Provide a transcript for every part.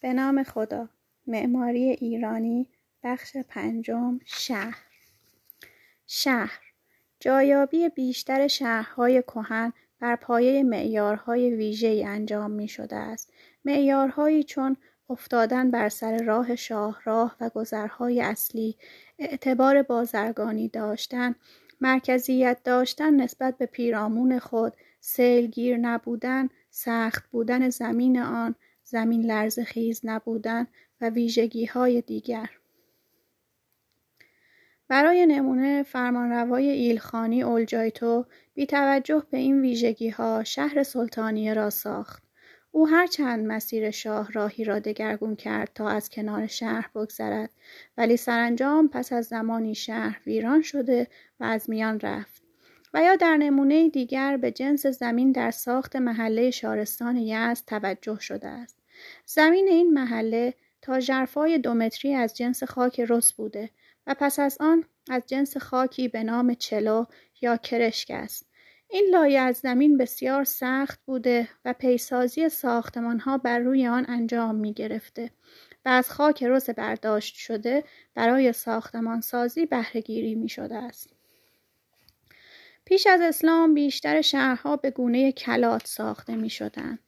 به نام خدا. معماری ایرانی بخش پنجم شهر. شهر. جایابی بیشتر شهرهای کهن بر پایه معیارهای ویژه‌ای انجام می شده است. معیارهایی چون افتادن بر سر راه شاهراه و گذرهای اصلی اعتبار بازرگانی داشتن مرکزیت داشتن نسبت به پیرامون خود سیلگیر نبودن سخت بودن زمین آن زمین لرز خیز نبودن و ویژگی های دیگر برای نمونه فرمانروای ایلخانی اولجایتو بی توجه به این ویژگی ها شهر سلطانیه را ساخت. او هر چند مسیر شاه راهی را دگرگون کرد تا از کنار شهر بگذرد ولی سرانجام پس از زمانی شهر ویران شده و از میان رفت. و یا در نمونه دیگر به جنس زمین در ساخت محله شارستان یزد توجه شده است. زمین این محله تا ژرفای دومتری از جنس خاک رس بوده و پس از آن از جنس خاکی به نام چلو یا کرشک است. این لایه از زمین بسیار سخت بوده و پیسازی ها بر روی آن انجام می گرفته و از خاک رس برداشت شده برای ساختمانسازی بهرهگیری می شده است. پیش از اسلام بیشتر شهرها به گونه کلات ساخته می شدن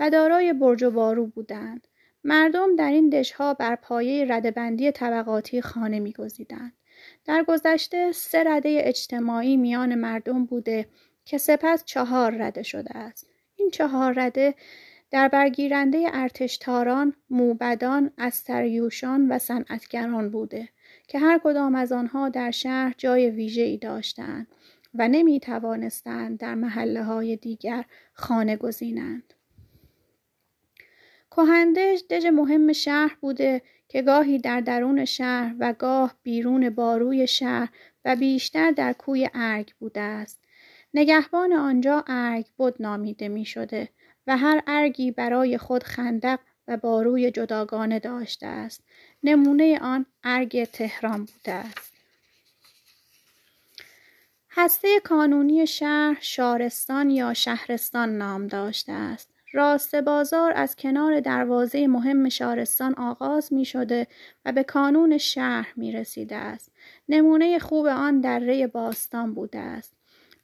و دارای برج و بارو بودند. مردم در این دشها بر پایه ردبندی طبقاتی خانه میگزیدند. در گذشته سه رده اجتماعی میان مردم بوده که سپس چهار رده شده است. این چهار رده در برگیرنده ارتشتاران، موبدان، استریوشان و صنعتگران بوده که هر کدام از آنها در شهر جای ویژه‌ای داشتند و نمی توانستند در محله های دیگر خانه گزینند. کهندش دژ مهم شهر بوده که گاهی در درون شهر و گاه بیرون باروی شهر و بیشتر در کوی ارگ بوده است. نگهبان آنجا ارگ بود نامیده می شده و هر ارگی برای خود خندق و باروی جداگانه داشته است. نمونه آن ارگ تهران بوده است. هسته کانونی شهر شارستان یا شهرستان نام داشته است. راست بازار از کنار دروازه مهم شارستان آغاز می شده و به کانون شهر می رسیده است. نمونه خوب آن دره باستان بوده است.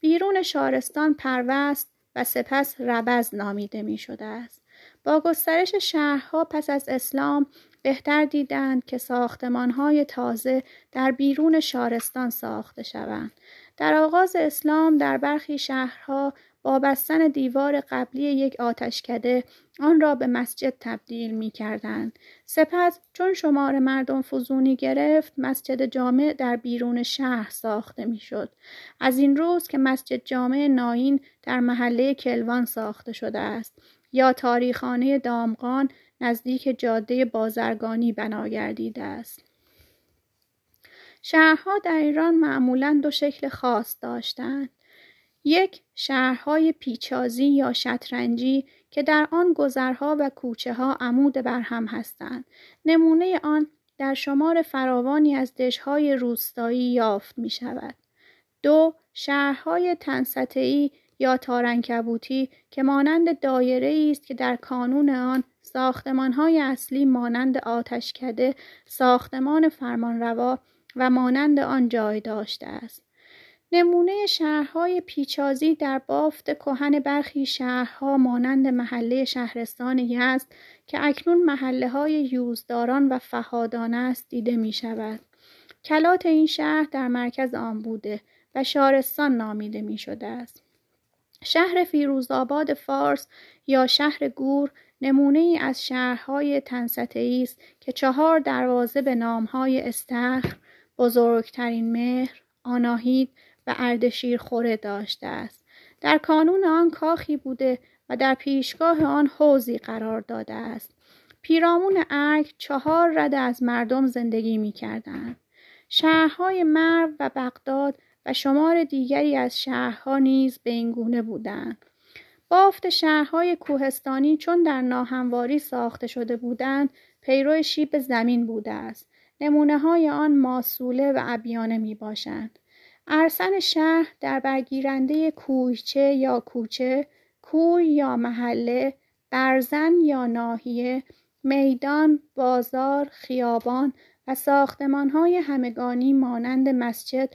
بیرون شارستان پروست و سپس ربز نامیده می شده است. با گسترش شهرها پس از اسلام بهتر دیدند که ساختمانهای تازه در بیرون شارستان ساخته شوند. در آغاز اسلام در برخی شهرها با بستن دیوار قبلی یک آتشکده آن را به مسجد تبدیل می کردند. سپس چون شمار مردم فزونی گرفت مسجد جامع در بیرون شهر ساخته می شد. از این روز که مسجد جامع ناین در محله کلوان ساخته شده است یا تاریخانه دامغان نزدیک جاده بازرگانی بنا گردیده است. شهرها در ایران معمولا دو شکل خاص داشتند. یک شهرهای پیچازی یا شطرنجی که در آن گذرها و کوچه ها عمود برهم هستند. نمونه آن در شمار فراوانی از دشهای روستایی یافت می شود. دو شهرهای تنسطعی یا تارنکبوتی که مانند دایره است که در کانون آن ساختمانهای اصلی مانند آتشکده، ساختمان فرمانروا و مانند آن جای داشته است. نمونه شهرهای پیچازی در بافت کهن برخی شهرها مانند محله شهرستان یزد که اکنون محله های یوزداران و فهادان است دیده می شود. کلات این شهر در مرکز آن بوده و شارستان نامیده می شده است. شهر فیروزآباد فارس یا شهر گور نمونه ای از شهرهای تنسته است که چهار دروازه به نامهای استخر، بزرگترین مهر، آناهید و اردشیر خوره داشته است. در کانون آن کاخی بوده و در پیشگاه آن حوزی قرار داده است. پیرامون ارگ چهار رده از مردم زندگی می کردن. شهرهای مرو و بغداد و شمار دیگری از شهرها نیز به این گونه بودند. بافت شهرهای کوهستانی چون در ناهمواری ساخته شده بودند پیرو شیب زمین بوده است. نمونه های آن ماسوله و ابیانه می باشند. ارسن شهر در برگیرنده کویچه یا کوچه، کوی یا محله، برزن یا ناحیه، میدان، بازار، خیابان و ساختمانهای همگانی مانند مسجد،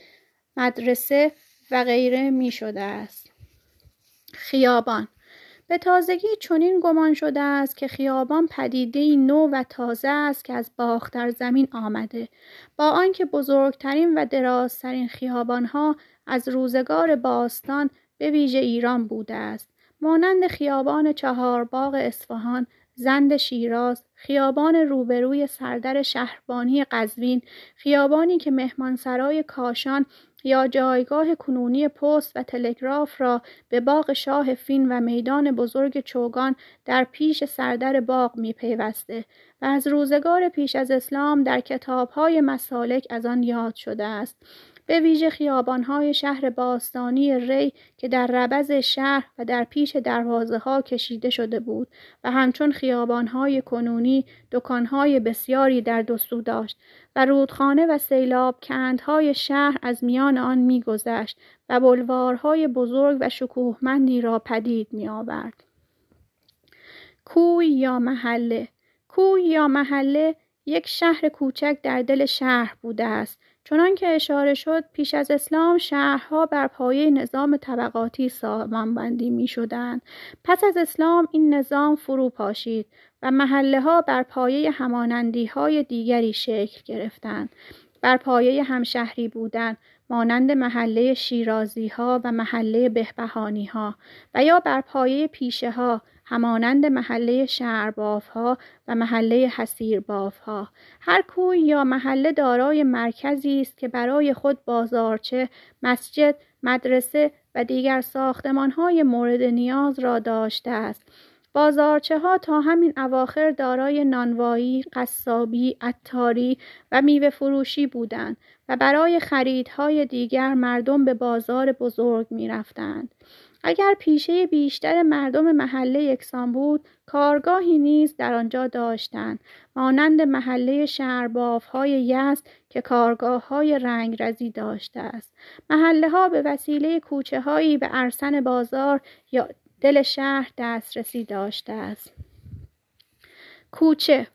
مدرسه و غیره می شده است. خیابان به تازگی چنین گمان شده است که خیابان پدیده نو و تازه است که از باختر زمین آمده. با آنکه بزرگترین و درازترین خیابانها از روزگار باستان به ویژه ایران بوده است. مانند خیابان چهارباغ اصفهان زند شیراز، خیابان روبروی سردر شهربانی قزوین، خیابانی که مهمانسرای کاشان یا جایگاه کنونی پست و تلگراف را به باغ شاه فین و میدان بزرگ چوگان در پیش سردر باغ می پیوسته و از روزگار پیش از اسلام در کتابهای مسالک از آن یاد شده است. به ویژه خیابانهای شهر باستانی ری که در ربز شهر و در پیش دروازه ها کشیده شده بود و همچون خیابانهای کنونی دکانهای بسیاری در دو داشت و رودخانه و سیلاب کندهای شهر از میان آن میگذشت و بلوارهای بزرگ و شکوهمندی را پدید می آورد. کوی یا محله کوی یا محله یک شهر کوچک در دل شهر بوده است چنان که اشاره شد پیش از اسلام شهرها بر پایه نظام طبقاتی سامانبندی می شدن. پس از اسلام این نظام فرو پاشید و محله ها بر پایه همانندی های دیگری شکل گرفتند. بر پایه همشهری بودن مانند محله شیرازی ها و محله بهبهانی ها و یا بر پایه پیشه ها همانند محله شهرباف ها و محله حسیرباف ها هر کوی یا محله دارای مرکزی است که برای خود بازارچه مسجد مدرسه و دیگر ساختمان های مورد نیاز را داشته است بازارچه ها تا همین اواخر دارای نانوایی، قصابی، اتاری و میوه فروشی بودند و برای خریدهای دیگر مردم به بازار بزرگ می رفتند. اگر پیشه بیشتر مردم محله یکسان بود کارگاهی نیز در آنجا داشتند. مانند محله شهرباف های یزد که کارگاه های رنگ رزی داشته است. محله ها به وسیله کوچه هایی به ارسن بازار یا دل شهر دسترسی داشته است. کوچه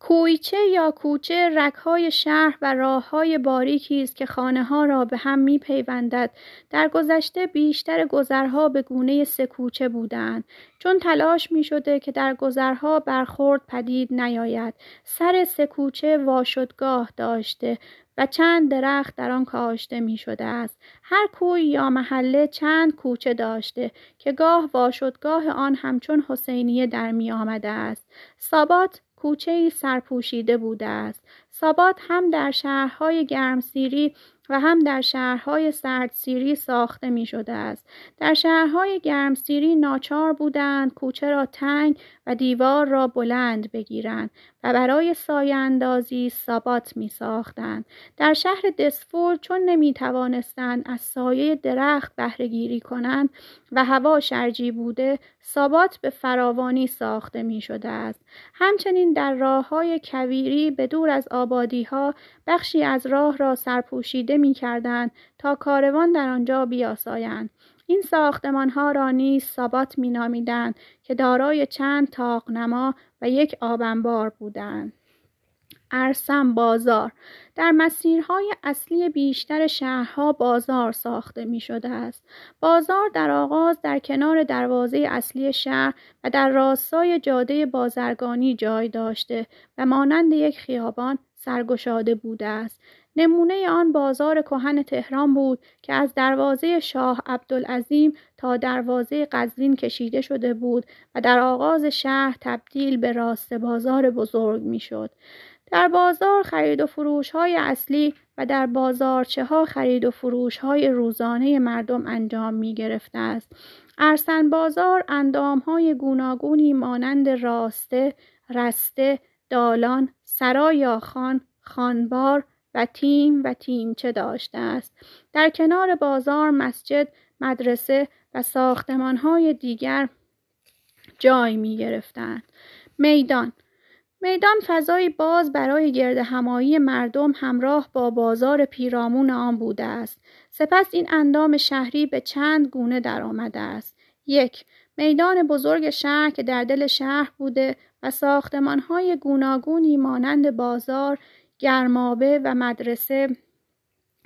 کویچه یا کوچه رکهای شهر و راههای باریکی است که خانه ها را به هم می پیوندد. در گذشته بیشتر گذرها به گونه سه کوچه بودند چون تلاش می شده که در گذرها برخورد پدید نیاید سر سه کوچه واشدگاه داشته و چند درخت در آن کاشته می شده است. هر کوی یا محله چند کوچه داشته که گاه واشدگاه آن همچون حسینیه در می آمده است. سابات کوچه سرپوشیده بوده است. سابات هم در شهرهای گرمسیری و هم در شهرهای سردسیری ساخته می شده است. در شهرهای گرمسیری ناچار بودند کوچه را تنگ و دیوار را بلند بگیرند و برای سایه اندازی سابات می ساختند. در شهر دسفور چون نمی توانستند از سایه درخت بهرهگیری کنند و هوا شرجی بوده سابات به فراوانی ساخته می شده است. همچنین در راه های کویری به دور از آبادی ها بخشی از راه را سرپوشیده می کردند تا کاروان در آنجا بیاسایند. این ساختمان ها را نیز سابات می نامیدند که دارای چند تاقنما و یک آبنبار بودند. ارسم بازار در مسیرهای اصلی بیشتر شهرها بازار ساخته می شده است. بازار در آغاز در کنار دروازه اصلی شهر و در راستای جاده بازرگانی جای داشته و مانند یک خیابان سرگشاده بوده است. نمونه آن بازار کهن تهران بود که از دروازه شاه عبدالعظیم تا دروازه قزوین کشیده شده بود و در آغاز شهر تبدیل به راست بازار بزرگ می‌شد. در بازار خرید و فروش های اصلی و در بازارچه ها خرید و فروش های روزانه مردم انجام می گرفته است. ارسن بازار اندام های گوناگونی مانند راسته، رسته، دالان، سرای خان، خانبار و تیم تیمچه داشته است. در کنار بازار مسجد، مدرسه و ساختمان های دیگر جای می گرفتند. میدان میدان فضای باز برای گرد همایی مردم همراه با بازار پیرامون آن بوده است. سپس این اندام شهری به چند گونه در آمده است. یک میدان بزرگ شهر که در دل شهر بوده و های گوناگونی مانند بازار، گرمابه و مدرسه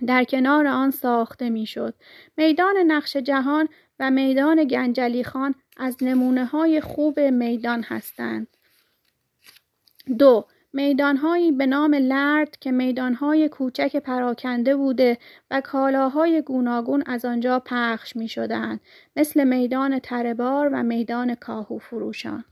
در کنار آن ساخته می‌شد. میدان نقش جهان و میدان گنجلی خان از نمونه های خوب میدان هستند. دو میدانهایی به نام لرد که میدانهای کوچک پراکنده بوده و کالاهای گوناگون از آنجا پخش می شدند مثل میدان تربار و میدان کاهو فروشان.